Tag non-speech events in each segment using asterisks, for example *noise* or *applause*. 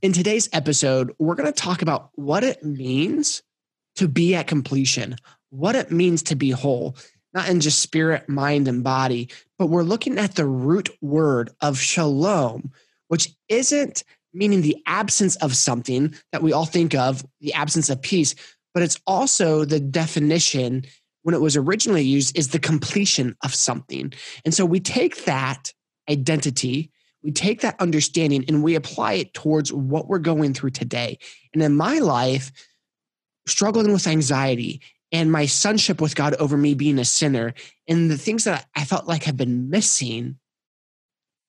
In today's episode, we're going to talk about what it means to be at completion, what it means to be whole, not in just spirit, mind, and body, but we're looking at the root word of shalom, which isn't meaning the absence of something that we all think of, the absence of peace, but it's also the definition when it was originally used is the completion of something. And so we take that identity, we take that understanding and we apply it towards what we're going through today. And in my life, struggling with anxiety and my sonship with God over me being a sinner and the things that I felt like have been missing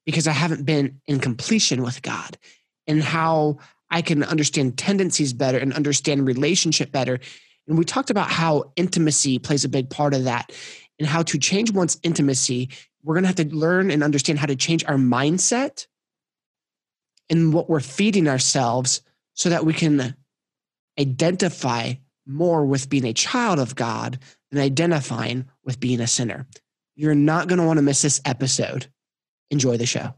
because I haven't been in completion with God and how I can understand tendencies better and understand relationship better. And we talked about how intimacy plays a big part of that and how to change one's intimacy. We're going to have to learn and understand how to change our mindset and what we're feeding ourselves so that we can identify more with being a child of God than identifying with being a sinner. You're not going to want to miss this episode. Enjoy the show.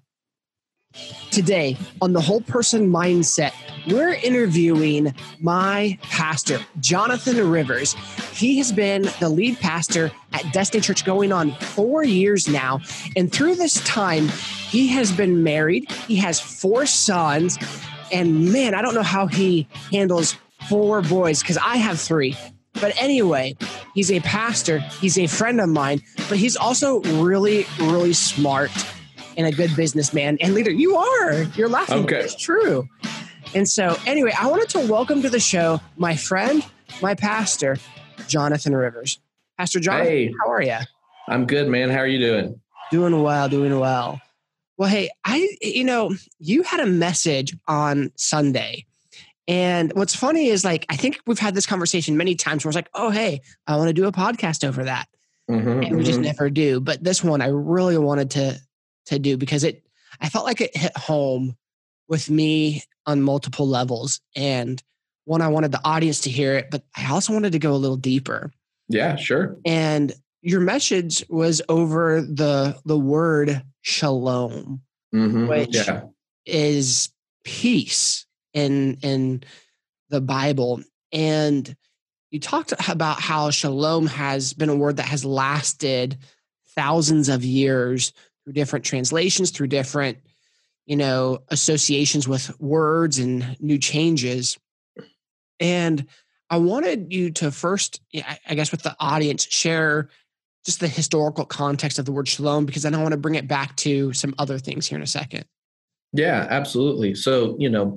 Today, on the whole person mindset, we're interviewing my pastor, Jonathan Rivers. He has been the lead pastor at Destiny Church going on four years now. And through this time, he has been married, he has four sons. And man, I don't know how he handles four boys because I have three. But anyway, he's a pastor, he's a friend of mine, but he's also really, really smart and a good businessman and leader. You are. You're laughing. Okay. It's true. And so, anyway, I wanted to welcome to the show my friend, my pastor, Jonathan Rivers. Pastor Jonathan, hey, how are you? I'm good, man. How are you doing? Doing well, doing well. Well, hey, I, you know, you had a message on Sunday. And what's funny is like, I think we've had this conversation many times where it's like, oh, hey, I want to do a podcast over that. Mm-hmm, and we mm-hmm. just never do. But this one, I really wanted to to do because it I felt like it hit home with me on multiple levels. And one, I wanted the audience to hear it, but I also wanted to go a little deeper. Yeah, sure. And your message was over the the word shalom, mm-hmm, which yeah. is peace in in the Bible. And you talked about how shalom has been a word that has lasted thousands of years through different translations, through different, you know, associations with words and new changes. And I wanted you to first, I guess, with the audience, share just the historical context of the word shalom, because then I want to bring it back to some other things here in a second. Yeah, absolutely. So, you know,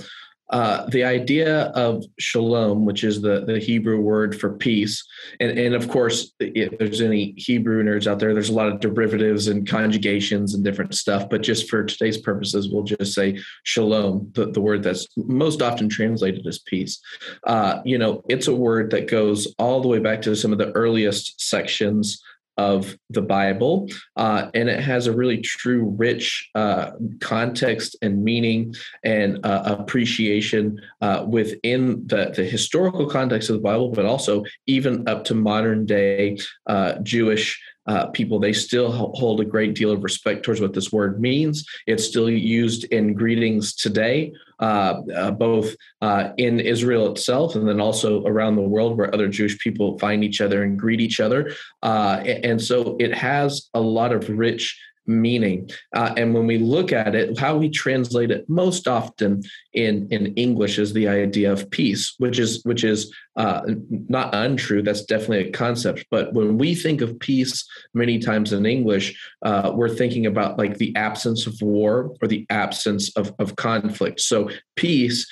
uh, the idea of shalom, which is the, the Hebrew word for peace, and, and of course, if there's any Hebrew nerds out there, there's a lot of derivatives and conjugations and different stuff. But just for today's purposes, we'll just say shalom, the, the word that's most often translated as peace. Uh, you know, it's a word that goes all the way back to some of the earliest sections of the Bible, uh, and it has a really true, rich uh, context and meaning and uh, appreciation uh, within the, the historical context of the Bible, but also even up to modern day uh, Jewish uh, people, they still hold a great deal of respect towards what this word means. It's still used in greetings today, uh, uh, both uh, in Israel itself and then also around the world where other Jewish people find each other and greet each other. Uh, and so it has a lot of rich meaning. Uh, and when we look at it, how we translate it most often in, in English is the idea of peace, which is which is uh, not untrue. That's definitely a concept. But when we think of peace, many times in English, uh, we're thinking about like the absence of war or the absence of, of conflict. So peace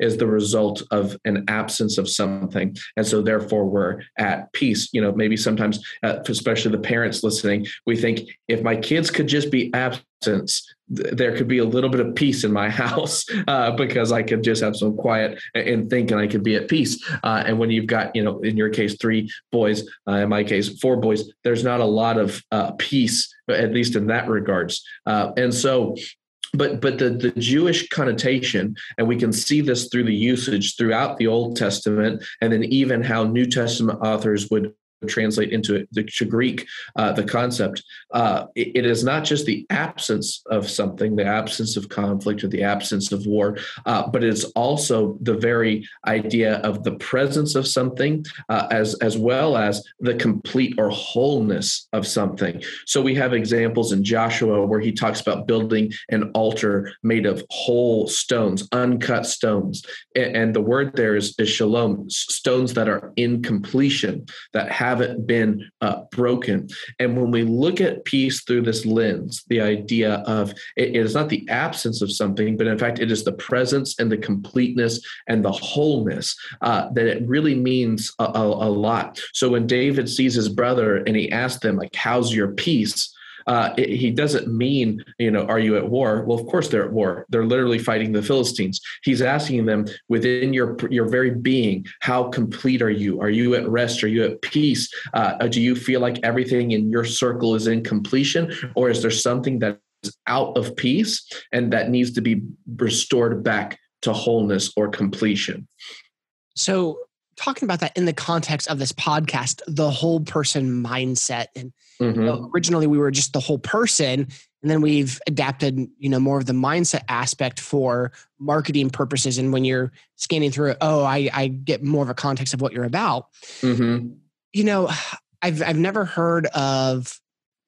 is the result of an absence of something and so therefore we're at peace you know maybe sometimes uh, especially the parents listening we think if my kids could just be absent there could be a little bit of peace in my *laughs* house uh, because I could just have some quiet and think, and I could be at peace. Uh, and when you've got, you know, in your case, three boys, uh, in my case, four boys, there's not a lot of uh, peace, at least in that regards. Uh, and so but but the, the jewish connotation and we can see this through the usage throughout the old testament and then even how new testament authors would translate into the Greek uh, the concept. Uh, it, it is not just the absence of something, the absence of conflict or the absence of war, uh, but it's also the very idea of the presence of something, uh, as as well as the complete or wholeness of something. So we have examples in Joshua where he talks about building an altar made of whole stones, uncut stones, and, and the word there is, is shalom, stones that are in completion that have haven't been uh, broken. And when we look at peace through this lens, the idea of it, is not the absence of something, but in fact, it is the presence and the completeness and the wholeness uh, that it really means a, a, a lot. So when David sees his brother and he asks them, like, how's your peace? Uh, he doesn't mean, you know, are you at war? Well, of course they're at war. They're literally fighting the Philistines. He's asking them within your your very being, how complete are you? Are you at rest? Are you at peace? Uh, do you feel like everything in your circle is in completion, or is there something that is out of peace and that needs to be restored back to wholeness or completion? So talking about that in the context of this podcast, the whole person mindset. And mm-hmm. you know, originally we were just the whole person. And then we've adapted, you know, more of the mindset aspect for marketing purposes. And when you're scanning through it, oh, I, I get more of a context of what you're about. Mm-hmm. You know, I've I've never heard of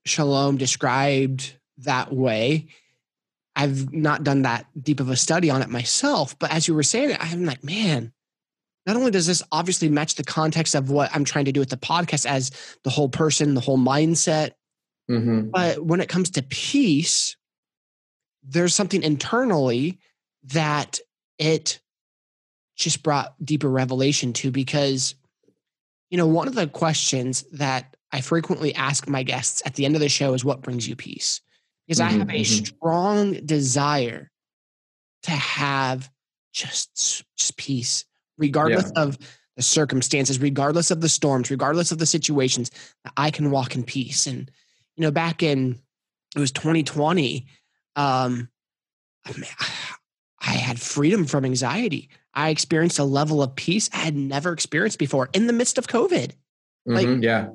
shalom described that way. I've not done that deep of a study on it myself, but as you were saying it, I'm like, man, not only does this obviously match the context of what I'm trying to do with the podcast as the whole person, the whole mindset, mm-hmm. but when it comes to peace, there's something internally that it just brought deeper revelation to because, you know, one of the questions that I frequently ask my guests at the end of the show is what brings you peace? Because mm-hmm, I have a mm-hmm. strong desire to have just, just peace regardless yeah. of the circumstances, regardless of the storms, regardless of the situations, I can walk in peace. And, you know, back in, it was 2020, um, *sighs* I had freedom from anxiety. I experienced a level of peace I had never experienced before in the midst of COVID. Mm-hmm, like, yeah.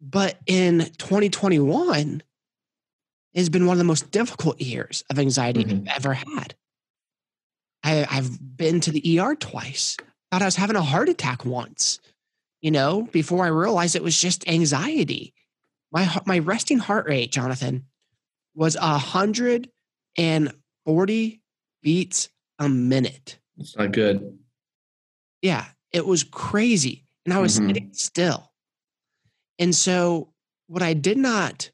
But in 2021, has been one of the most difficult years of anxiety mm-hmm. I've ever had. I, I've been to the ER twice. Thought I was having a heart attack once, you know, before I realized it was just anxiety. My my resting heart rate, Jonathan, was a hundred and forty beats a minute. It's not good. Yeah, it was crazy, and I was mm-hmm. sitting still. And so, what I did not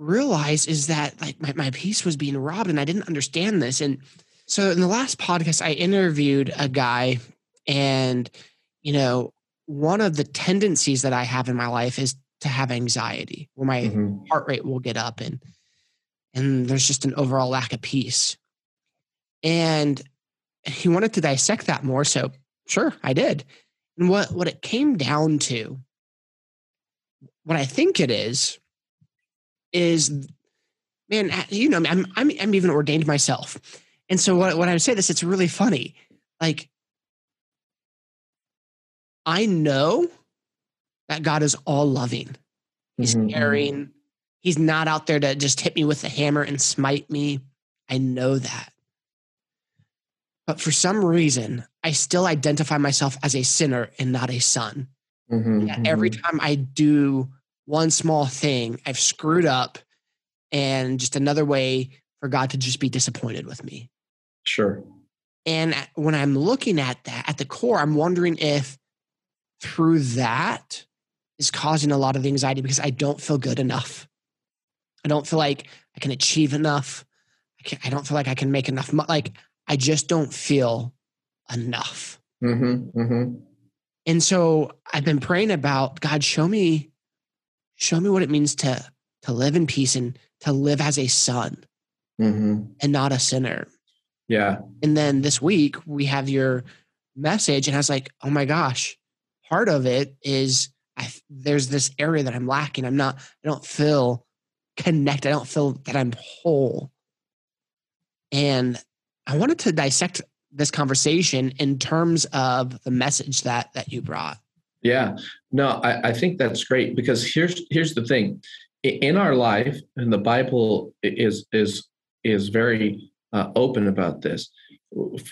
realize is that like my, my peace was being robbed, and I didn't understand this. And so in the last podcast, I interviewed a guy, and you know, one of the tendencies that I have in my life is to have anxiety, where my mm-hmm. heart rate will get up, and and there's just an overall lack of peace. And he wanted to dissect that more, so sure, I did. And what what it came down to, what I think it is, is man, you know, I'm I'm I'm even ordained myself. And so what, when I say this, it's really funny. Like, I know that God is all loving. He's mm-hmm. caring. He's not out there to just hit me with a hammer and smite me. I know that. But for some reason, I still identify myself as a sinner and not a son. Mm-hmm, every mm-hmm. time I do one small thing, I've screwed up and just another way for God to just be disappointed with me. Sure. And when I'm looking at that at the core, I'm wondering if through that is causing a lot of anxiety because I don't feel good enough. I don't feel like I can achieve enough. I, I don't feel like I can make enough. Like I just don't feel enough. Mm-hmm, mm-hmm. And so I've been praying about God, show me, show me what it means to to live in peace and to live as a son mm-hmm. and not a sinner. Yeah. And then this week we have your message, and I was like, oh my gosh, part of it is I, there's this area that I'm lacking. I'm not, I don't feel connected. I don't feel that I'm whole. And I wanted to dissect this conversation in terms of the message that that you brought. Yeah, no, I, I think that's great because here's here's the thing, in our life, and the Bible is is is very uh, open about this.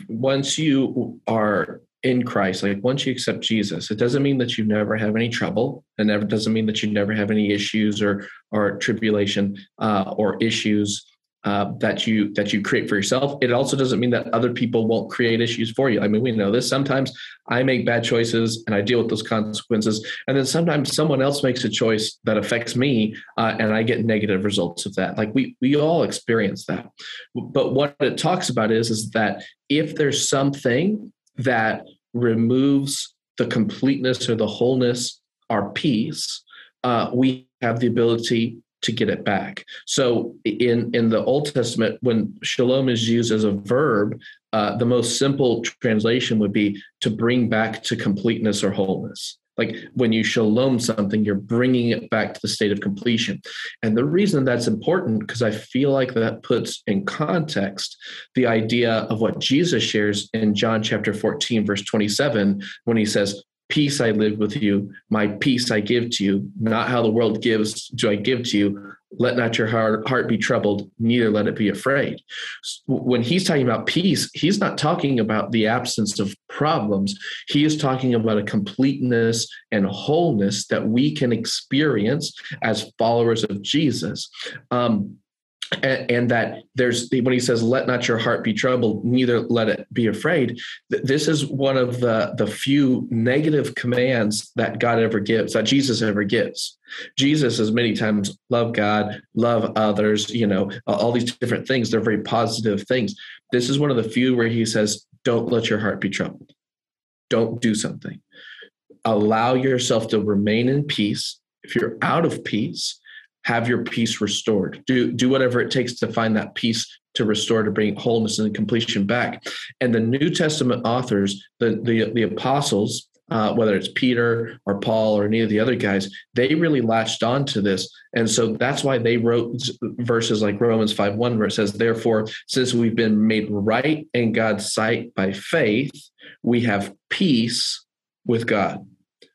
Once you are in Christ, like once you accept Jesus, it doesn't mean that you never have any trouble, and never doesn't mean that you never have any issues or or tribulation uh, or issues uh, that you that you create for yourself. It also doesn't mean that other people won't create issues for you. I mean, we know this. Sometimes I make bad choices and I deal with those consequences, and then sometimes someone else makes a choice that affects me, uh, and I get negative results of that. Like we we all experience that. But what it talks about is is that if there's something that removes the completeness or the wholeness, our peace, uh, we have the ability to get it back. So in in the Old Testament, when shalom is used as a verb, uh, the most simple translation would be to bring back to completeness or wholeness. Like when you shalom something, you're bringing it back to the state of completion. And the reason that's important, because I feel like that puts in context the idea of what Jesus shares in John chapter 14, verse 27, when he says, Peace I live with you, my peace I give to you, not how the world gives do I give to you. Let not your heart, heart be troubled, neither let it be afraid. When he's talking about peace, he's not talking about the absence of problems. He is talking about a completeness and wholeness that we can experience as followers of Jesus. Um, and, and, that there's the when he says let not your heart be troubled neither let it be afraid this is one of the the few negative commands that god ever gives that jesus ever gives. Jesus is many times love god love others you know all these different things. They're very positive things. This is one of the few where he says don't let your heart be troubled. Don't do something. Allow yourself to remain in peace. If you're out of peace have your peace restored. Do do whatever it takes to find that peace to restore, to bring wholeness and completion back. And the New Testament authors, the the, the apostles, uh, whether it's Peter or Paul or any of the other guys, they really latched on to this. And so that's why they wrote verses like Romans 5 1, where it says, Therefore, since we've been made right in God's sight by faith, we have peace with God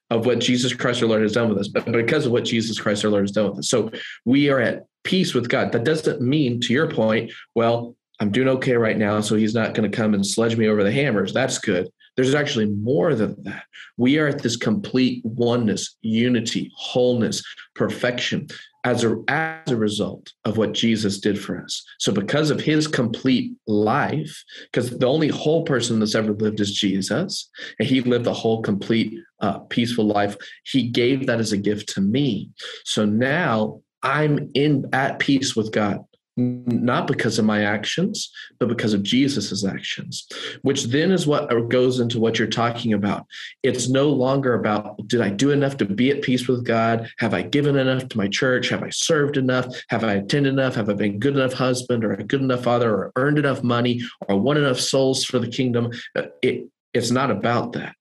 of what Jesus Christ our Lord has done with us, but because of what Jesus Christ our Lord has done with us. So we are at peace with God. That doesn't mean, to your point, well, I'm doing okay right now, so he's not going to come and sledge me over the hammers. That's good. There's actually more than that. We are at this complete oneness, unity, wholeness, perfection as a, as a result of what Jesus did for us. So, because of his complete life, because the only whole person that's ever lived is Jesus, and he lived a whole, complete, uh, peaceful life, he gave that as a gift to me. So now I'm in at peace with God not because of my actions, but because of Jesus's actions, which then is what goes into what you're talking about. It's no longer about did I do enough to be at peace with God? Have I given enough to my church? Have I served enough? Have I attended enough? Have I been good enough husband or a good enough father or earned enough money or won enough souls for the kingdom? Uh, it, it's not about that.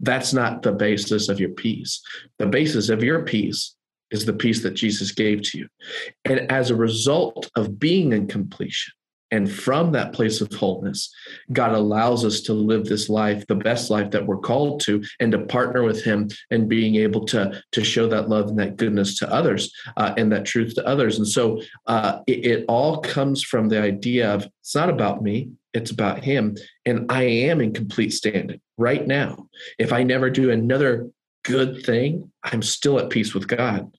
That's not the basis of your peace. The basis of your peace is the peace that Jesus gave to you. And as a result of being in completion, and from that place of wholeness, God allows us to live this life, the best life that we're called to, and to partner with Him and being able to, to show that love and that goodness to others uh, and that truth to others. And so uh, it, it all comes from the idea of it's not about me, it's about Him. And I am in complete standing right now. If I never do another good thing, I'm still at peace with God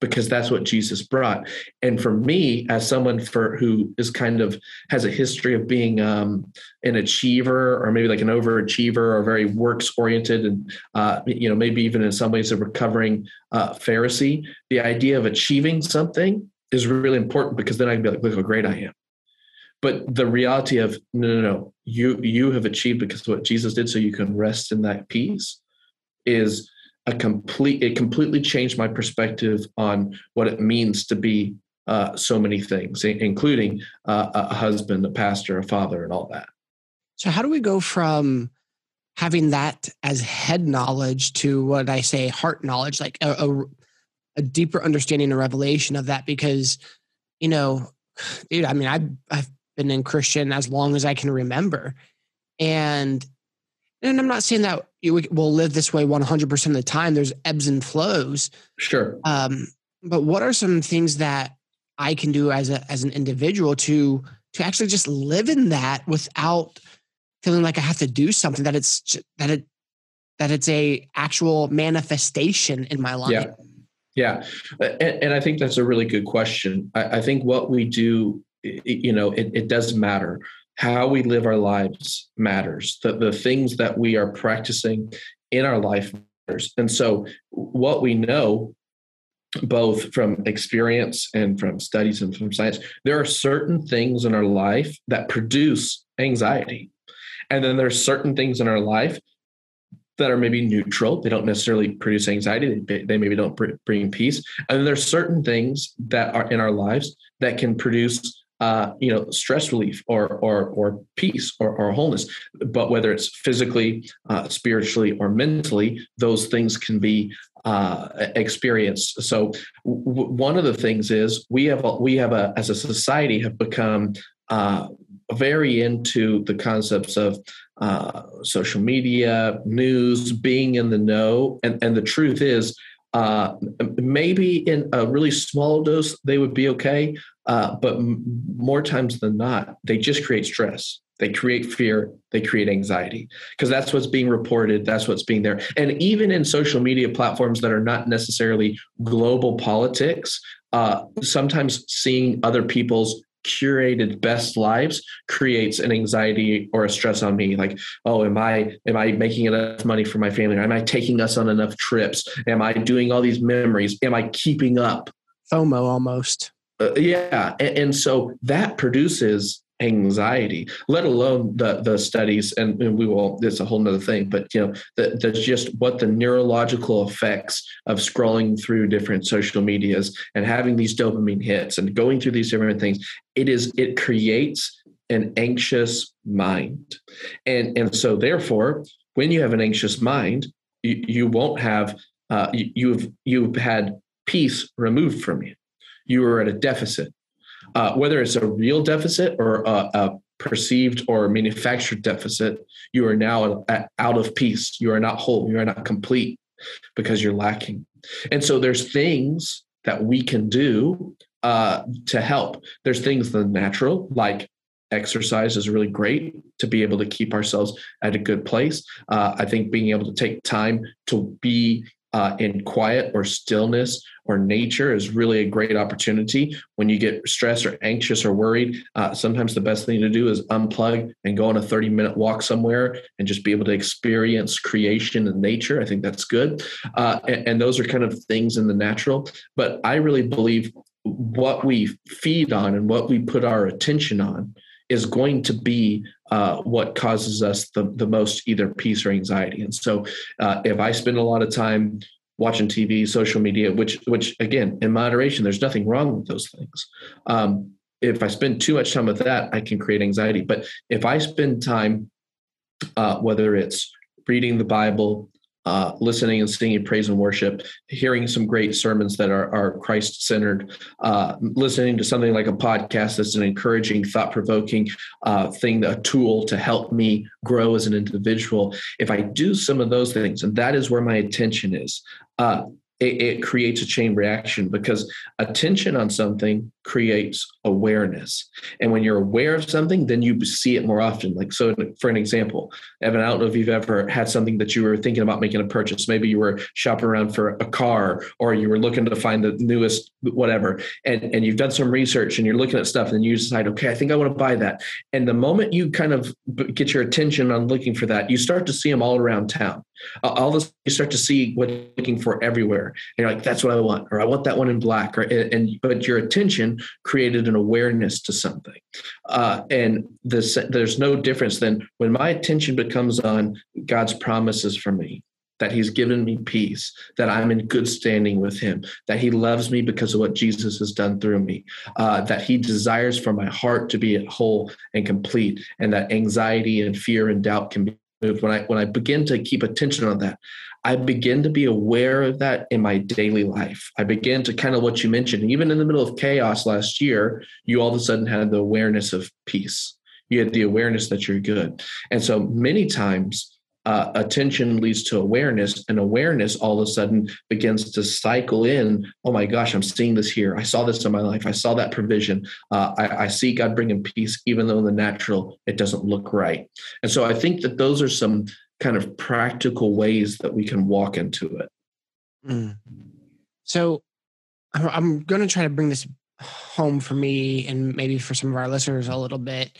because that's what Jesus brought. And for me, as someone for who is kind of has a history of being um, an achiever or maybe like an overachiever or very works oriented, and uh, you know maybe even in some ways a recovering uh, Pharisee, the idea of achieving something is really important because then I can be like, look how great I am. But the reality of no, no, no, you you have achieved because what Jesus did, so you can rest in that peace is a complete it completely changed my perspective on what it means to be uh, so many things, including uh, a husband, a pastor, a father, and all that. So, how do we go from having that as head knowledge to what I say heart knowledge, like a, a, a deeper understanding and revelation of that? Because, you know, dude, I mean, I've, I've been in Christian as long as I can remember. And and I'm not saying that you will live this way 100% of the time. There's ebbs and flows. Sure. Um, but what are some things that I can do as a as an individual to to actually just live in that without feeling like I have to do something that it's that it that it's a actual manifestation in my life. Yeah. Yeah. And, and I think that's a really good question. I, I think what we do, you know, it, it does matter. How we live our lives matters. The, the things that we are practicing in our life matters. And so what we know both from experience and from studies and from science, there are certain things in our life that produce anxiety. And then there's certain things in our life that are maybe neutral. They don't necessarily produce anxiety. They, they maybe don't bring peace. And there's certain things that are in our lives that can produce uh, you know, stress relief or or or peace or, or wholeness. But whether it's physically, uh, spiritually, or mentally, those things can be uh, experienced. So w- one of the things is we have a, we have a as a society have become uh, very into the concepts of uh, social media, news, being in the know, and and the truth is uh, maybe in a really small dose, they would be okay. Uh, but m- more times than not, they just create stress. They create fear. They create anxiety because that's what's being reported. That's what's being there. And even in social media platforms that are not necessarily global politics, uh, sometimes seeing other people's curated best lives creates an anxiety or a stress on me. Like oh am i am i making enough money for my family? Am i taking us on enough trips? Am i doing all these memories? Am i keeping up? Fomo almost. Uh, yeah. And, and, so that produces anxiety let alone the the studies and, and we will it's a whole nother thing but you know the just what the neurological effects of scrolling through different social medias and having these dopamine hits and going through these different things it is it creates an anxious mind. And and so therefore when you have an anxious mind you, you won't have uh, you, you've you've had peace removed from you. You are at a deficit uh, whether it's a real deficit or a, a, perceived or manufactured deficit, you are now out of peace. You are not whole. You are not complete because you're lacking. And so there's things that we can do uh, to help. There's things the natural, like exercise is really great to be able to keep ourselves at a good place. Uh, I think being able to take time to be uh, in quiet or stillness or nature is really a great opportunity. When you get stressed or anxious or worried uh, sometimes the best thing to do is unplug and go on a 30 minute walk somewhere and just be able to experience creation and nature. I think that's good. Uh, and, and those are kind of things in the natural. But i really believe what we feed on and what we put our attention on is going to be uh, what causes us the, the most either peace or anxiety. And so, uh, if I spend a lot of time watching TV, social media, which which again in moderation, there's nothing wrong with those things. Um, if I spend too much time with that, I can create anxiety. But if I spend time, uh, whether it's reading the Bible, uh, listening and singing praise and worship, hearing some great sermons that are, are Christ centered, uh, listening to something like a podcast that's an encouraging, thought provoking uh, thing, a tool to help me grow as an individual. If I do some of those things, and that is where my attention is, uh, it, it creates a chain reaction because attention on something creates awareness. And when you're aware of something, then you see it more often. Like, so for an example, Evan, I don't know if you've ever had something that you were thinking about making a purchase. Maybe you were shopping around for a car or you were looking to find the newest whatever, and, and you've done some research and you're looking at stuff and you decide, okay, I think I want to buy that. And the moment you kind of get your attention on looking for that, you start to see them all around town. Uh, all this, you start to see what you're looking for everywhere. And you're like, that's what I want, or I want that one in black, or and but your attention created an awareness to something. Uh, and this, there's no difference than when my attention becomes on God's promises for me, that He's given me peace, that I'm in good standing with Him, that He loves me because of what Jesus has done through me, uh, that He desires for my heart to be whole and complete, and that anxiety and fear and doubt can be moved. When I when I begin to keep attention on that, I begin to be aware of that in my daily life. I begin to kind of what you mentioned, even in the middle of chaos last year, you all of a sudden had the awareness of peace. You had the awareness that you're good. And so many times uh, attention leads to awareness, and awareness all of a sudden begins to cycle in. Oh my gosh, I'm seeing this here. I saw this in my life. I saw that provision. Uh, I, I, see God bringing peace, even though in the natural it doesn't look right. And so I think that those are some kind of practical ways that we can walk into it. Mm. So I'm going to try to bring this home for me and maybe for some of our listeners a little bit.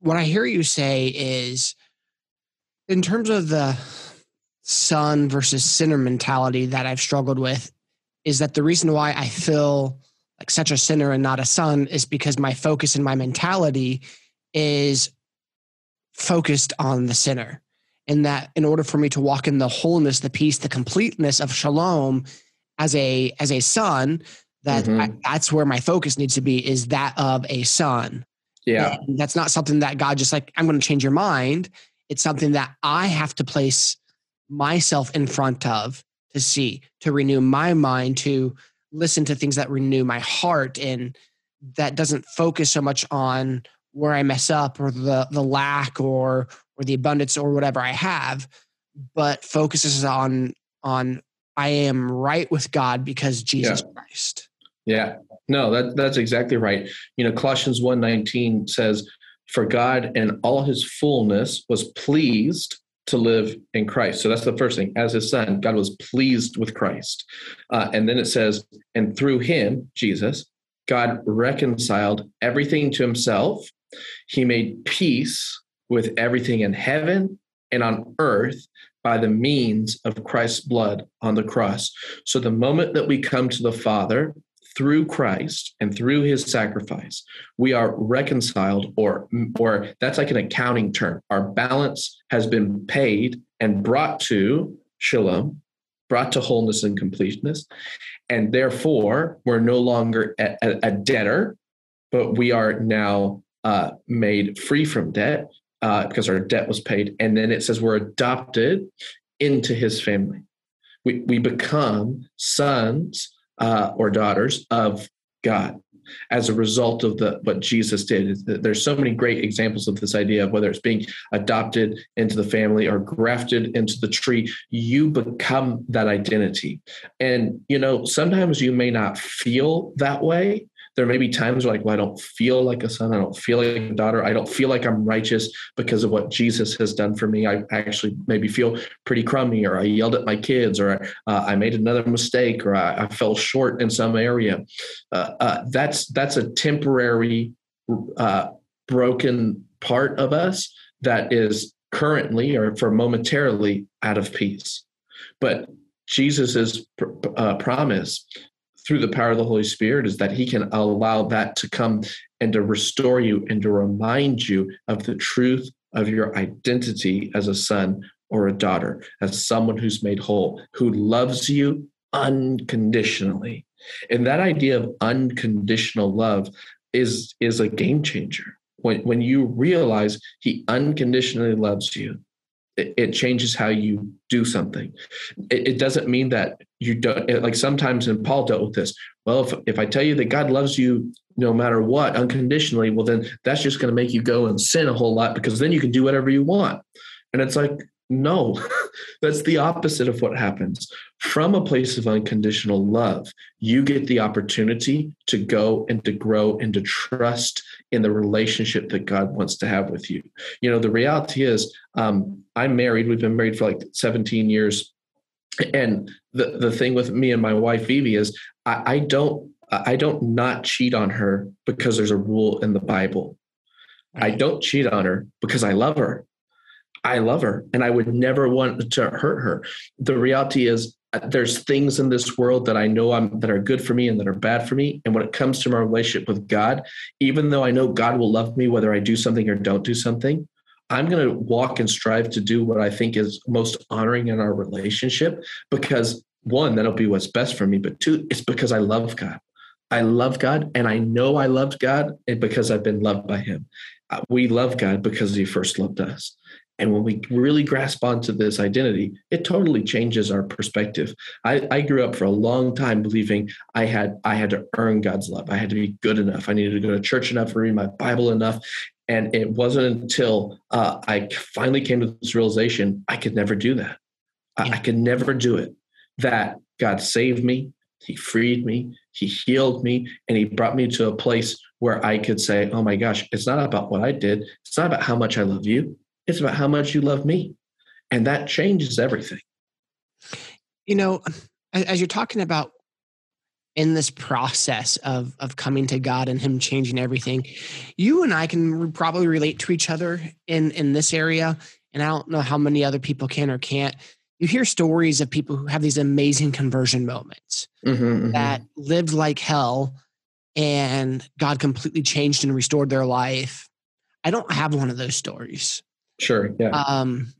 What I hear you say is, in terms of the son versus sinner mentality that I've struggled with, is that the reason why I feel like such a sinner and not a son is because my focus and my mentality is focused on the sinner. And that in order for me to walk in the wholeness, the peace, the completeness of shalom as a as a son, that mm-hmm. I, that's where my focus needs to be is that of a son. Yeah. And that's not something that God just like, I'm going to change your mind. It's something that I have to place myself in front of to see, to renew my mind, to listen to things that renew my heart and that doesn't focus so much on where I mess up or the the lack or or the abundance or whatever I have, but focuses on on I am right with God because Jesus yeah. Christ. Yeah. No, that that's exactly right. You know, Colossians 1:19 says, For God and all his fullness was pleased to live in Christ. So that's the first thing. As his son, God was pleased with Christ. Uh, and then it says, and through him, Jesus, God reconciled everything to himself he made peace with everything in heaven and on earth by the means of Christ's blood on the cross. So the moment that we come to the Father through Christ and through his sacrifice, we are reconciled or or that's like an accounting term. Our balance has been paid and brought to shalom, brought to wholeness and completeness. And therefore, we're no longer a, a, a debtor, but we are now uh, made free from debt uh, because our debt was paid. And then it says we're adopted into his family. We, we become sons uh, or daughters of God as a result of the what Jesus did. There's so many great examples of this idea of whether it's being adopted into the family or grafted into the tree, you become that identity. And you know, sometimes you may not feel that way, there may be times where like, well, I don't feel like a son. I don't feel like a daughter. I don't feel like I'm righteous because of what Jesus has done for me. I actually maybe feel pretty crummy, or I yelled at my kids, or uh, I made another mistake, or I, I fell short in some area. Uh, uh, that's that's a temporary uh, broken part of us that is currently or for momentarily out of peace. But Jesus's pr- uh, promise through the power of the Holy Spirit is that He can allow that to come and to restore you and to remind you of the truth of your identity as a son or a daughter, as someone who's made whole, who loves you unconditionally. And that idea of unconditional love is, is a game changer. When, when you realize He unconditionally loves you, it, changes how you do something. It, doesn't mean that you don't like sometimes and Paul dealt with this. Well, if, if I tell you that God loves you no matter what unconditionally, well then that's just going to make you go and sin a whole lot because then you can do whatever you want. And it's like, no, *laughs* that's the opposite of what happens. From a place of unconditional love, you get the opportunity to go and to grow and to trust in the relationship that God wants to have with you. You know, the reality is, um, I'm married. We've been married for like 17 years. And the, the thing with me and my wife, Vivi, is I, I don't I don't not cheat on her because there's a rule in the Bible. I don't cheat on her because I love her. I love her and I would never want to hurt her. The reality is there's things in this world that I know I'm that are good for me and that are bad for me. And when it comes to my relationship with God, even though I know God will love me whether I do something or don't do something, I'm going to walk and strive to do what I think is most honoring in our relationship because one, that'll be what's best for me. But two, it's because I love God. I love God and I know I loved God because I've been loved by Him. Uh, we love God because He first loved us. And when we really grasp onto this identity, it totally changes our perspective. I, I, grew up for a long time believing I had I had to earn God's love. I had to be good enough. I needed to go to church enough, read my Bible enough. And it wasn't until uh, I finally came to this realization I could never do that. I, I could never do it. That God saved me, He freed me, He healed me, and He brought me to a place where I could say, Oh my gosh, it's not about what I did. It's not about how much I love you. It's about how much you love me. And that changes everything. You know, as you're talking about in this process of of coming to God and Him changing everything, you and I can probably relate to each other in in this area. And I don't know how many other people can or can't. You hear stories of people who have these amazing conversion moments mm-hmm, mm-hmm. that lived like hell and God completely changed and restored their life. I don't have one of those stories. Sure. Yeah. Um,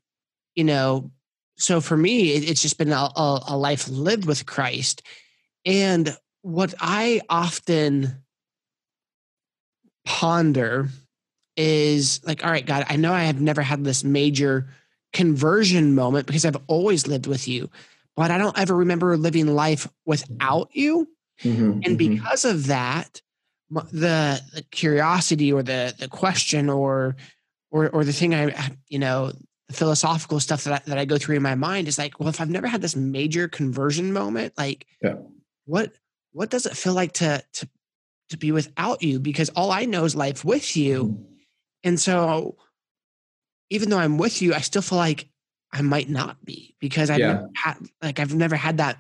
you know, so for me, it, it's just been a, a, a life lived with Christ. And what I often ponder is like, all right, God, I know I have never had this major conversion moment because I've always lived with you, but I don't ever remember living life without you. Mm-hmm, and mm-hmm. because of that, the, the curiosity or the the question or or or the thing I you know the philosophical stuff that I, that I go through in my mind is like, well, if I've never had this major conversion moment, like, yeah. what what does it feel like to to to be without you? Because all I know is life with you, mm-hmm. and so even though I'm with you, I still feel like I might not be because I've yeah. never had like I've never had that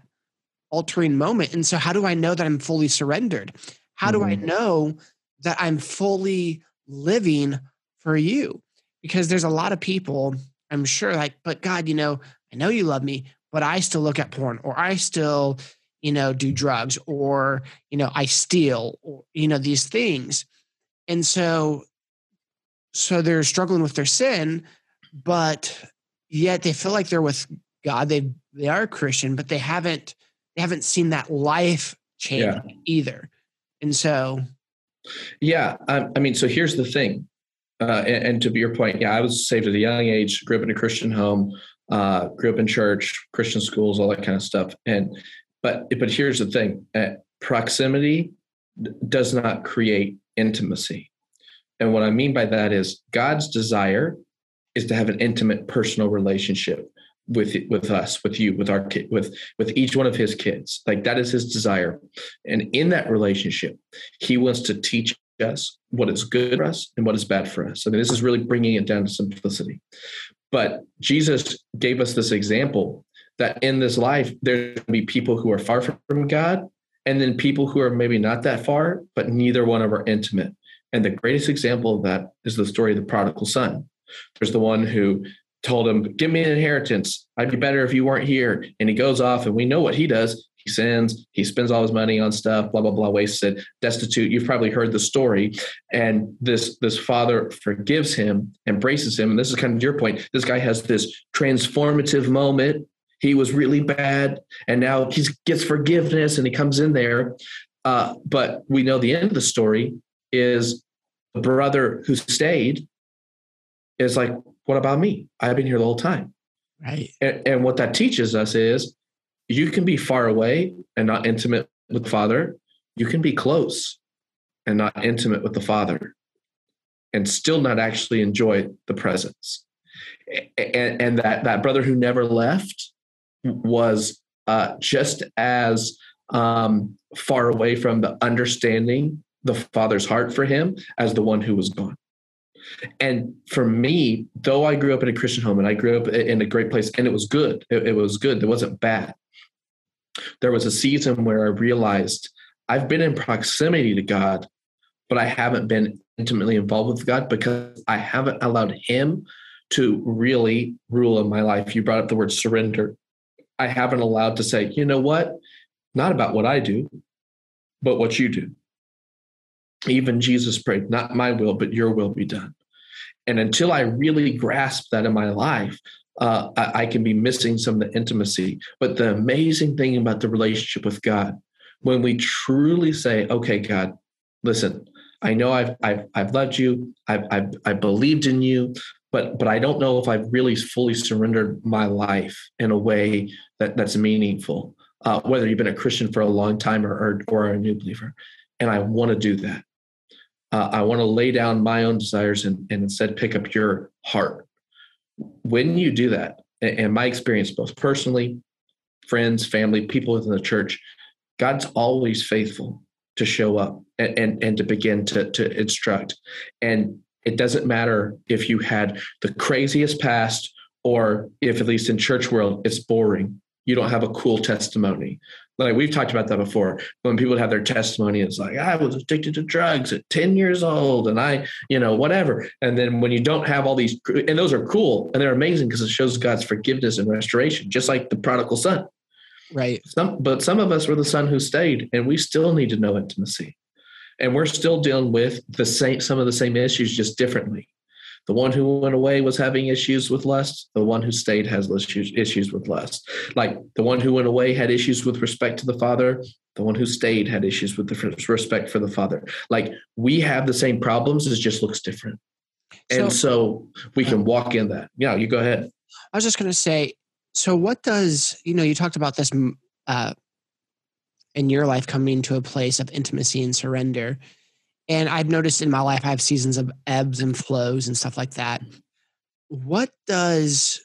altering moment. And so how do I know that I'm fully surrendered? How mm-hmm. do I mm-hmm. know that I'm fully living for you? Because there's a lot of people, I'm sure, like, but God, you know, I know you love me, but I still look at porn or I still you know, do drugs or, you know, I steal or, you know, these things. And so, so they're struggling with their sin, but yet they feel like they're with God. They, they are Christian, but they haven't, they haven't seen that life change yeah. either. And so, yeah, I, I mean, so here's the thing. Uh, and, and, to be your point, yeah, I was saved at a young age, grew up in a Christian home, uh, grew up in church, Christian schools, all that kind of stuff. And but but here's the thing: uh, proximity does not create intimacy. And what I mean by that is God's desire is to have an intimate personal relationship with with us, with you, with our kid, with with each one of his kids. Like that is his desire. And in that relationship, he wants to teach us what is good for us and what is bad for us. I mean, this is really bringing it down to simplicity. But Jesus gave us this example that in this life there's going to be people who are far from God and then people who are maybe not that far, but neither one of are intimate. And the greatest example of that is the story of the prodigal son. There's the one who told him, Give me an inheritance. I'd be better if you weren't here. And he goes off, and we know what he does. Sins, he spends all his money on stuff, blah, blah, blah, wasted, destitute. You've probably heard the story. And this, this father forgives him, embraces him. And this is kind of your point. This guy has this transformative moment he was really bad and now he gets forgiveness and he comes in there uh, but we know the end of the story is the brother who stayed is like what about me i've been here the whole time right and, and what that teaches us is you can be far away and not intimate with the father you can be close and not intimate with the father and still not actually enjoy the presence and, and that that brother who never left was uh, just as um, far away from the understanding the father's heart for him as the one who was gone. And for me, though I grew up in a Christian home and I grew up in a great place and it was good, it, it was good, it wasn't bad. There was a season where I realized I've been in proximity to God, but I haven't been intimately involved with God because I haven't allowed Him to really rule in my life. You brought up the word surrender. I haven't allowed to say, you know what? Not about what I do, but what you do. Even Jesus prayed, not my will, but your will be done. And until I really grasp that in my life, uh, I, I can be missing some of the intimacy. But the amazing thing about the relationship with God, when we truly say, okay, God, listen, I know I've, I've, I've loved you. I've, I've, I've believed in you but but I don't know if I've really fully surrendered my life in a way that that's meaningful. Uh, whether you've been a Christian for a long time or, or or a new believer, and I want to do that. Uh, I want to lay down my own desires and, and instead pick up your heart. When you do that, and my experience, both personally, friends, family, people within the church, God's always faithful to show up and, and, and to begin to, to instruct. And it doesn't matter if you had the craziest past or if at least in church world it's boring you don't have a cool testimony like we've talked about that before. When people have their testimony it's like i was addicted to drugs at 10 years old and i you know whatever. And then when you don't have all these and those are cool and they're amazing because it shows god's forgiveness and restoration just like the prodigal son. Right. Some but some of us were the son who stayed and we still need to know intimacy. And we're still dealing with the same some of the same issues just differently the one who went away was having issues with lust. The one who stayed has issues, issues with lust. Like the one who went away had issues with respect to the Father. The one who stayed had issues with the respect for the Father. Like we have the same problems, it just looks different. And so, so we can walk in that. Yeah, you go ahead. I was just going to say, so what does, you know, you talked about this uh, in your life coming to a place of intimacy and surrender. And I've noticed in my life, I have seasons of ebbs and flows and stuff like that. What does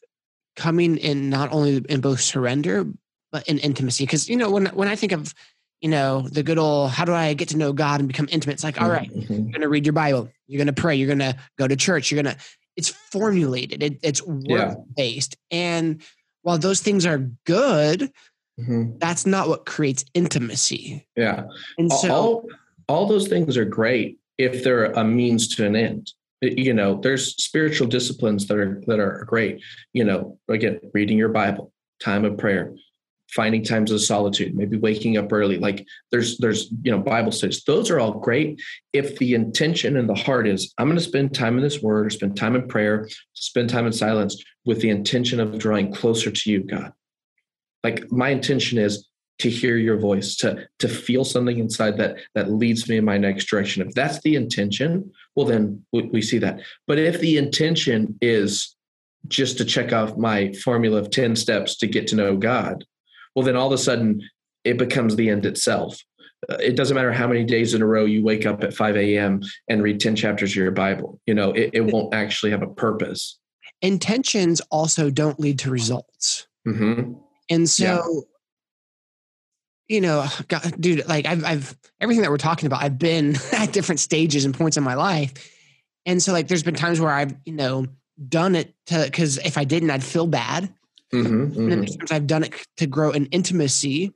coming in not only in both surrender, but in intimacy? Because, you know, when, when I think of, you know, the good old, how do I get to know God and become intimate? It's like, all right, mm-hmm. you're going to read your Bible, you're going to pray, you're going to go to church, you're going to, it's formulated, it, it's work based. Yeah. And while those things are good, mm-hmm. that's not what creates intimacy. Yeah. And so, all, all those things are great if they're a means to an end. You know there's spiritual disciplines that are that are great. You know again reading your bible time of prayer finding times of solitude maybe waking up early. Like there's there's you know bible studies. Those are all great if the intention and the heart is i'm going to spend time in this word or spend time in prayer spend time in silence with the intention of drawing closer to you god. Like my intention is to hear your voice to to feel something inside that that leads me in my next direction. If that's the intention well then we, we see that. But if the intention is just to check off my formula of 10 steps to get to know god well then all of a sudden it becomes the end itself. Uh, it doesn't matter how many days in a row you wake up at 5 a.m and read 10 chapters of your bible. You know it, it won't actually have a purpose. Intentions also don't lead to results. Mm-hmm. and so you know, *sighs* God, dude, like I've, I've, everything that we're talking about, I've been *laughs* at different stages and points in my life. And so, like, there's been times where I've, you know, done it to, because if I didn't, I'd feel bad. Mm-hmm, mm-hmm. And then mm-hmm. times I've done it to grow in intimacy.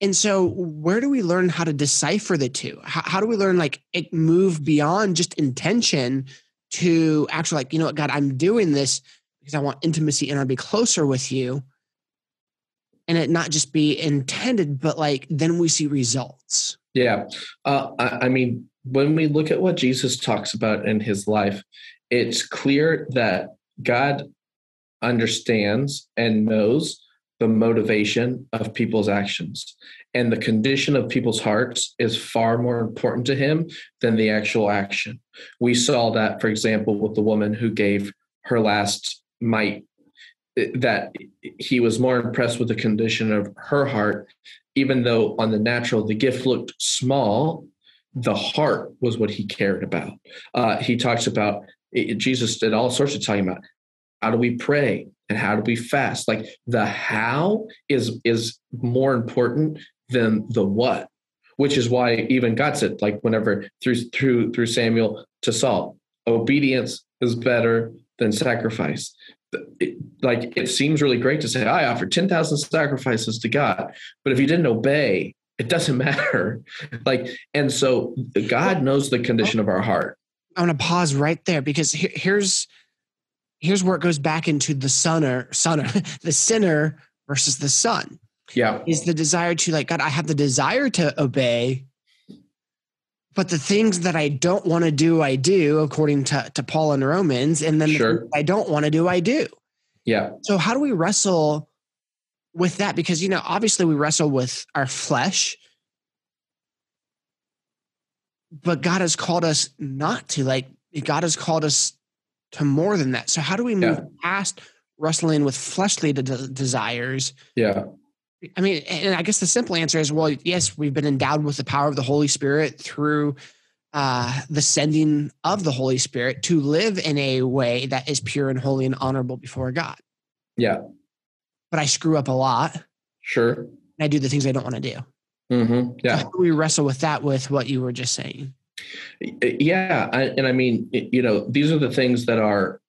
And so, where do we learn how to decipher the two? How, how do we learn, like, it move beyond just intention to actually, like, you know what, God, I'm doing this because I want intimacy and I'll be closer with you and it not just be intended, but like then we see results. Yeah. Uh, I, I mean, when we look at what Jesus talks about in his life, it's clear that God understands and knows the motivation of people's actions. And the condition of people's hearts is far more important to him than the actual action. We saw that, for example, with the woman who gave her last mite that he was more impressed with the condition of her heart, even though on the natural the gift looked small, the heart was what he cared about. Uh, he talks about Jesus did all sorts of talking about how do we pray and how do we fast. Like the how is is more important than the what, which is why even God said like whenever through through through Samuel to Saul, obedience is better than sacrifice it, like it seems really great to say i offered 10,000 sacrifices to god but if you didn't obey it doesn't *laughs* matter. Like and so god knows the condition of our heart. I'm to pause right there because here's here's where it goes back into the sonner sonner *laughs* the sinner versus the son. Yeah. Is the desire to like god i have the desire to obey but the things that I don't want to do, I do, according to, to Paul and Romans. And then sure. the I don't want to do, I do. Yeah. So how do we wrestle with that? Because, you know, obviously we wrestle with our flesh, but God has called us not to. Like, God has called us to more than that. So how do we move yeah. past wrestling with fleshly de- desires? Yeah I mean, and I guess the simple answer is well, yes, we've been endowed with the power of the Holy Spirit through uh, the sending of the Holy Spirit to live in a way that is pure and holy and honorable before God. Yeah. But I screw up a lot. Sure. And I do the things I don't want to do. Mm-hmm. Yeah. So we wrestle with that with what you were just saying. Yeah. I, and I mean, you know, these are the things that are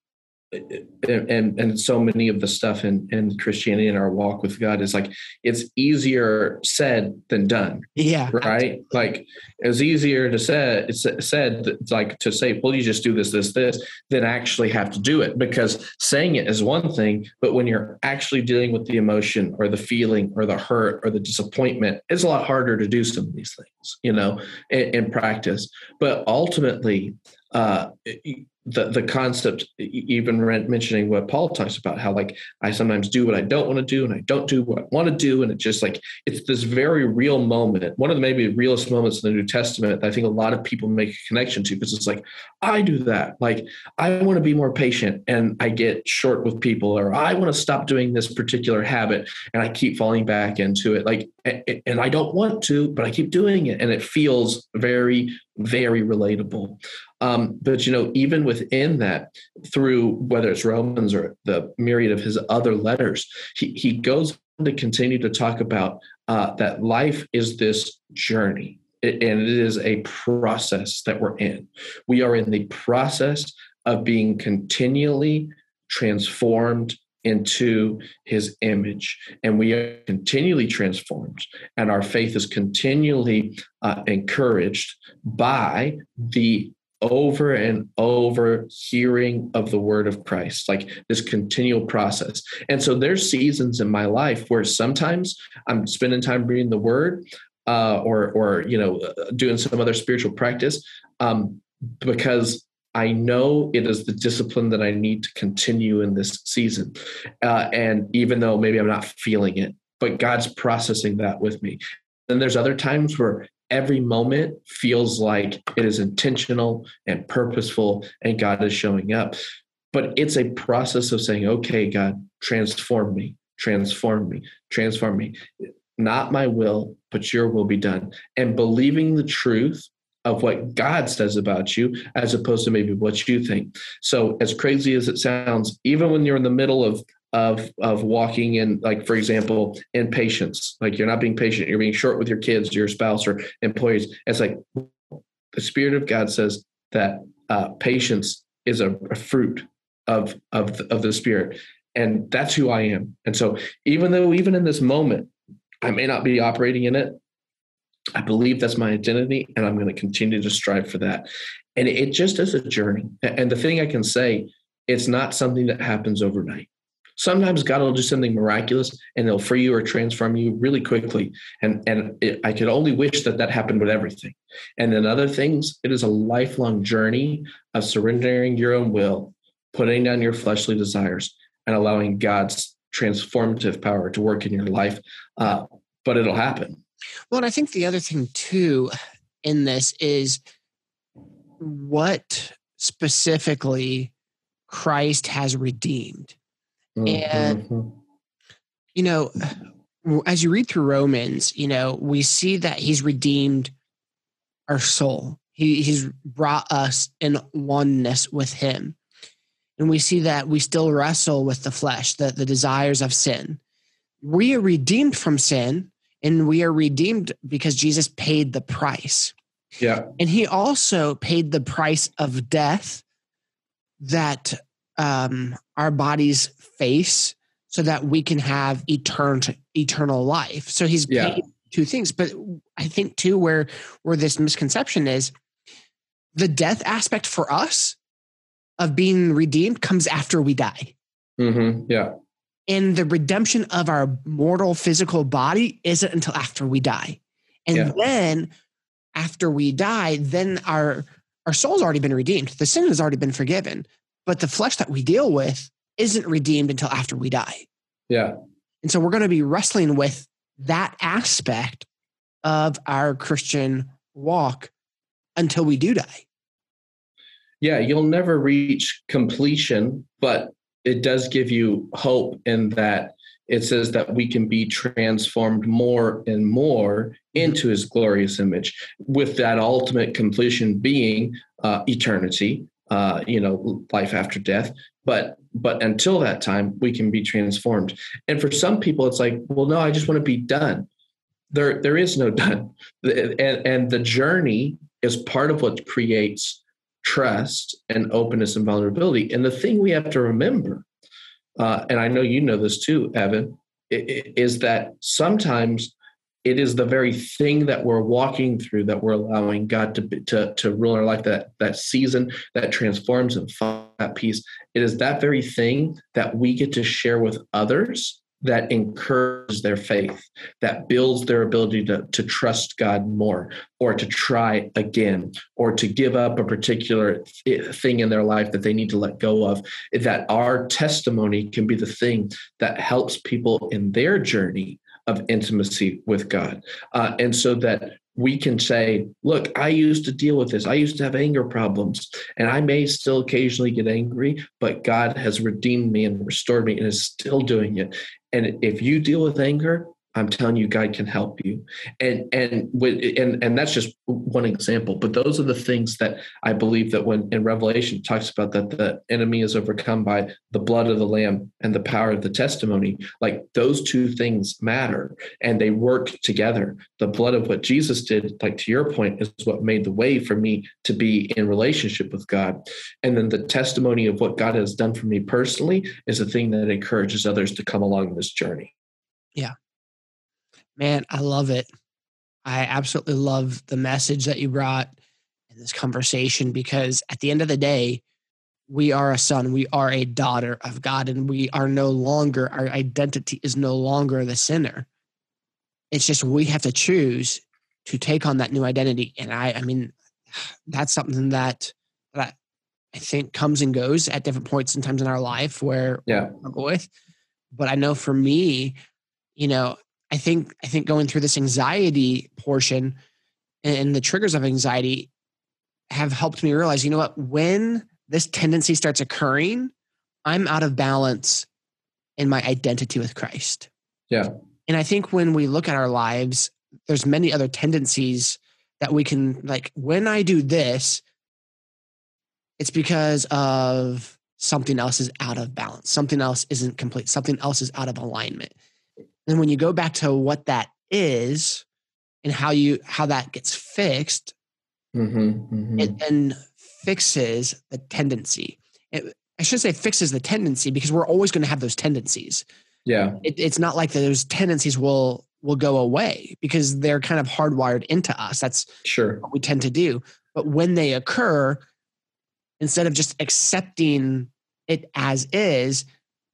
and and so many of the stuff in in Christianity and our walk with God is like it's easier said than done. Yeah. Right. Like it's easier to say it's said it's like to say, well, you just do this, this, this, than actually have to do it because saying it is one thing, but when you're actually dealing with the emotion or the feeling or the hurt or the disappointment, it's a lot harder to do some of these things, you know, in, in practice. But ultimately, uh, the the concept even mentioning what paul talks about how like i sometimes do what i don't want to do and i don't do what i want to do and it just like it's this very real moment one of the maybe realest moments in the new testament that i think a lot of people make a connection to because it's like i do that. Like i want to be more patient and i get short with people or i want to stop doing this particular habit and i keep falling back into it. Like and i don't want to but i keep doing it and it feels very very relatable um, but you know, even within that, through whether it's Romans or the myriad of his other letters, he, he goes on to continue to talk about uh, that life is this journey. And it is a process that we're in. We are in the process of being continually transformed into his image and we are continually transformed and our faith is continually uh, encouraged by the over and over hearing of the word of Christ, like this continual process. And so there's seasons in my life where sometimes I'm spending time reading the word uh, or, or, you know, uh, doing some other spiritual practice um, because I know it is the discipline that I need to continue in this season. Uh, and even though maybe I'm not feeling it, but God's processing that with me. And there's other times where every moment feels like it is intentional and purposeful and God is showing up. But it's a process of saying, okay, God, transform me, transform me, transform me. Not my will, but your will be done. And believing the truth of what God says about you as opposed to maybe what you think. So, as crazy as it sounds, even when you're in the middle of of of walking in like for example in patience like you're not being patient you're being short with your kids your spouse or employees it's like the spirit of god says that uh, patience is a, a fruit of of of the spirit and that's who i am and so even though even in this moment i may not be operating in it i believe that's my identity and i'm going to continue to strive for that and it just is a journey and the thing i can say it's not something that happens overnight Sometimes God will do something miraculous and he'll free you or transform you really quickly. And, and it, I could only wish that that happened with everything. And then other things, it is a lifelong journey of surrendering your own will, putting down your fleshly desires, and allowing God's transformative power to work in your life. Uh, but it'll happen. Well, and I think the other thing too in this is what specifically Christ has redeemed. And, mm-hmm. you know, as you read through Romans, you know, we see that he's redeemed our soul. He, he's brought us in oneness with him. And we see that we still wrestle with the flesh, the, the desires of sin. We are redeemed from sin, and we are redeemed because Jesus paid the price. Yeah. And he also paid the price of death that um, our bodies face so that we can have eternal eternal life. So he's yeah. paid two things. But I think too where where this misconception is the death aspect for us of being redeemed comes after we die. Mm-hmm. Yeah. And the redemption of our mortal physical body isn't until after we die. And yeah. then after we die, then our our soul's already been redeemed. The sin has already been forgiven. But the flesh that we deal with isn't redeemed until after we die. Yeah. And so we're going to be wrestling with that aspect of our Christian walk until we do die. Yeah, you'll never reach completion, but it does give you hope in that it says that we can be transformed more and more into his glorious image with that ultimate completion being uh, eternity uh, you know life after death. But but until that time we can be transformed. And for some people it's like well no i just want to be done. There there is no *laughs* done. And and the journey is part of what creates trust and openness and vulnerability and the thing we have to remember uh, and i know you know this too evan is that sometimes it is the very thing that we're walking through that we're allowing God to to to rule our life. That that season that transforms and that peace. It is that very thing that we get to share with others that encourages their faith, that builds their ability to, to trust God more, or to try again, or to give up a particular thing in their life that they need to let go of. That our testimony can be the thing that helps people in their journey of intimacy with God. Uh, and so that we can say, look, I used to deal with this. I used to have anger problems, and I may still occasionally get angry, but God has redeemed me and restored me and is still doing it. And if you deal with anger, I'm telling you, God can help you. And and and and that's just one example. But those are the things that I believe that when in Revelation talks about that the enemy is overcome by the blood of the Lamb and the power of the testimony. Like those two things matter, and they work together. The blood of what Jesus did, like to your point, is what made the way for me to be in relationship with God. And then the testimony of what God has done for me personally is the thing that encourages others to come along this journey. Yeah. Man, I love it. I absolutely love the message that you brought in this conversation because at the end of the day, we are a son, we are a daughter of God, and we are no longer, our identity is no longer the sinner. It's just we have to choose to take on that new identity. And I, I mean, *sighs* that's something that that I think comes and goes at different points and times in our life where yeah. with. But I know for me, you know, I think I think going through this anxiety portion and the triggers of anxiety have helped me realize, you know what, when this tendency starts occurring, I'm out of balance in my identity with Christ. Yeah. And I think when we look at our lives, there's many other tendencies that we can like when I do this, it's because of something else is out of balance. Something else isn't complete. Something else is out of alignment. And when you go back to what that is and how you how that gets fixed, mm-hmm, mm-hmm. it then fixes the tendency. It, I should say fixes the tendency because we're always going to have those tendencies. Yeah, it, it's not like those tendencies will will go away because they're kind of hardwired into us. That's sure what we tend to do. But when they occur, instead of just accepting it as is,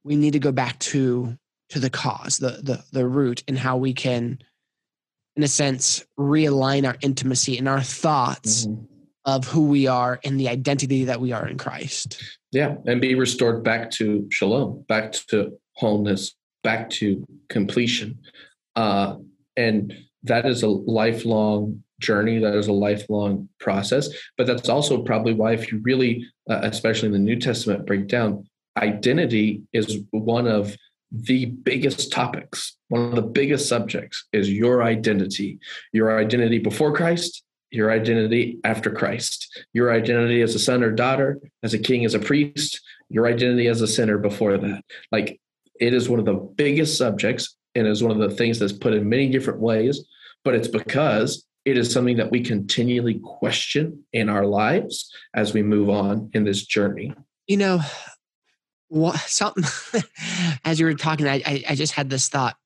we need to go back to to the cause, the the the root, and how we can, in a sense, realign our intimacy and our thoughts mm-hmm. of who we are and the identity that we are in Christ. Yeah, and be restored back to shalom, back to wholeness, back to completion, uh, and that is a lifelong journey that is a lifelong process but that's also probably why if you really uh, especially in the new testament breakdown identity is one of the biggest topics, one of the biggest subjects is your identity. Your identity before Christ, your identity after Christ, your identity as a son or daughter, as a king, as a priest, your identity as a sinner before that. Like it is one of the biggest subjects and is one of the things that's put in many different ways, but it's because it is something that we continually question in our lives as we move on in this journey. You know, what, *laughs* something as you were talking, I, I, I just had this thought.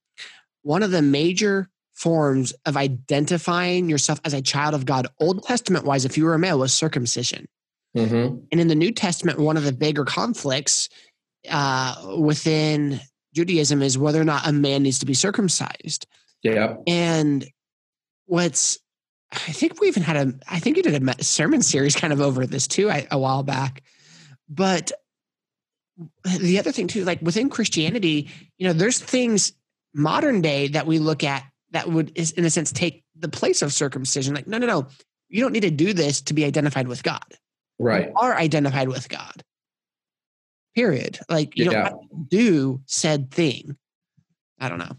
One of the major forms of identifying yourself as a child of God, Old Testament wise, if you were a male, was circumcision. Mm-hmm. And in the New Testament, one of the bigger conflicts uh, within Judaism is whether or not a man needs to be circumcised. Yeah. And what's, I think we even had a, I think you did a sermon series kind of over this too a while back. But the other thing too, like within Christianity, you know, there's things modern day that we look at that would, is in a sense, take the place of circumcision. Like, no, no, no, you don't need to do this to be identified with God. Right. You are identified with God. Period. Like you yeah. don't do said thing. I don't know.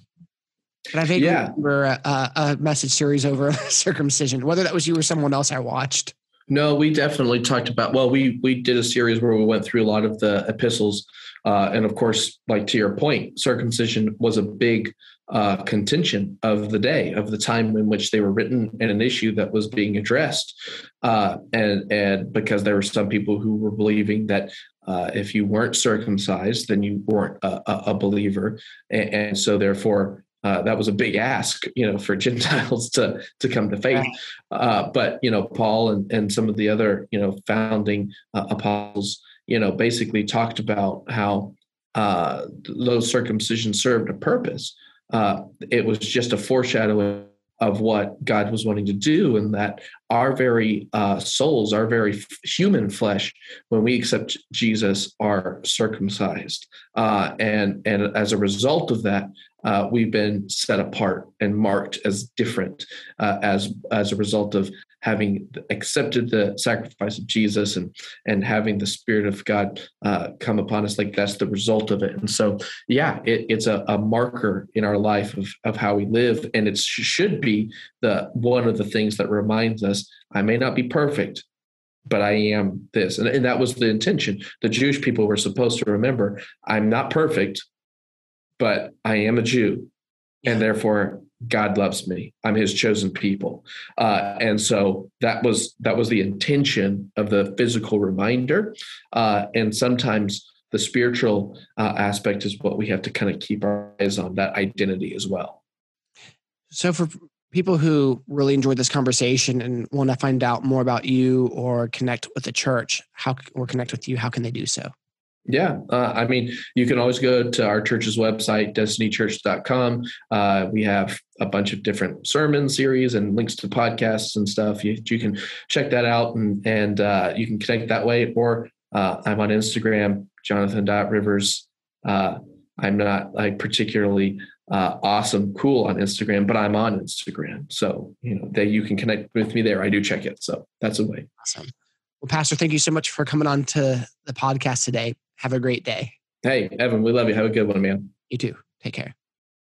But I vaguely yeah. remember a, a, message series over *laughs* circumcision, whether that was you or someone else I watched. No, we definitely talked about. Well, we we did a series where we went through a lot of the epistles, uh, and of course, like to your point, circumcision was a big uh, contention of the day, of the time in which they were written, and an issue that was being addressed. Uh, and and because there were some people who were believing that uh, if you weren't circumcised, then you weren't a, a believer, and, and, so therefore uh, that was a big ask, you know, for Gentiles *laughs* to to come to faith. Uh, but you know, Paul and and some of the other you know founding uh, apostles, you know, basically talked about how uh, those circumcision served a purpose. Uh, it was just a foreshadowing of what God was wanting to do, and that our very uh, souls, our very f- human flesh, when we accept Jesus, are circumcised, uh, and and as a result of that, uh, we've been set apart and marked as different uh, as as a result of having accepted the sacrifice of Jesus and and having the Spirit of God uh, come upon us. Like that's the result of it. And so, yeah, it, it's a, a, marker in our life of of how we live, and it should be the one of the things that reminds us: I may not be perfect, but I am this. And, and, that was the intention. The Jewish people were supposed to remember I'm not perfect, but I am a Jew, and therefore God loves me. I'm His chosen people, uh, and so that was that was the intention of the physical reminder, uh, and sometimes the spiritual uh, aspect is what we have to kind of keep our eyes on that identity as well. So for people who really enjoyed this conversation and want to find out more about you or connect with the church, how or connect with you, how can they do so? Yeah, uh, I mean, you can always go to our church's website, destinychurch.com. Uh, we have a bunch of different sermon series and links to podcasts and stuff. You, you can check that out and, and uh, you can connect that way. Or uh, I'm on Instagram, jonathan.rivers. Uh, I'm not like particularly uh, awesome, cool on Instagram, but I'm on Instagram. So, you know, that you can connect with me there. I do check it. So that's a way. Awesome. Well, Pastor, thank you so much for coming on to the podcast today. Have a great day. Hey, Evan, we love you. Have a good one, man. You too. Take care.